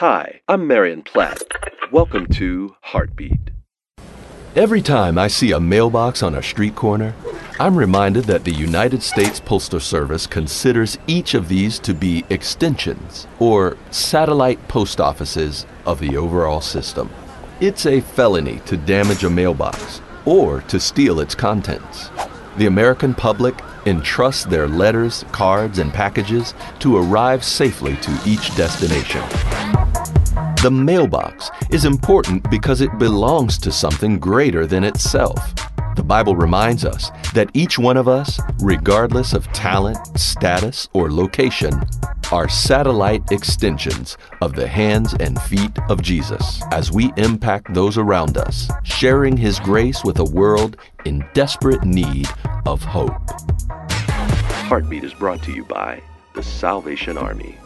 Hi, I'm Marion Platt. Welcome to Heartbeat. Every time I see a mailbox on a street corner, I'm reminded that the United States Postal Service considers each of these to be extensions or satellite post offices of the overall system. It's a felony to damage a mailbox or to steal its contents. The American public entrusts their letters, cards, and packages to arrive safely to each destination. The mailbox is important because it belongs to something greater than itself. The Bible reminds us that each one of us, regardless of talent, status, or location, are satellite extensions of the hands and feet of Jesus as we impact those around us, sharing His grace with a world in desperate need of hope. Heartbeat is brought to you by the Salvation Army.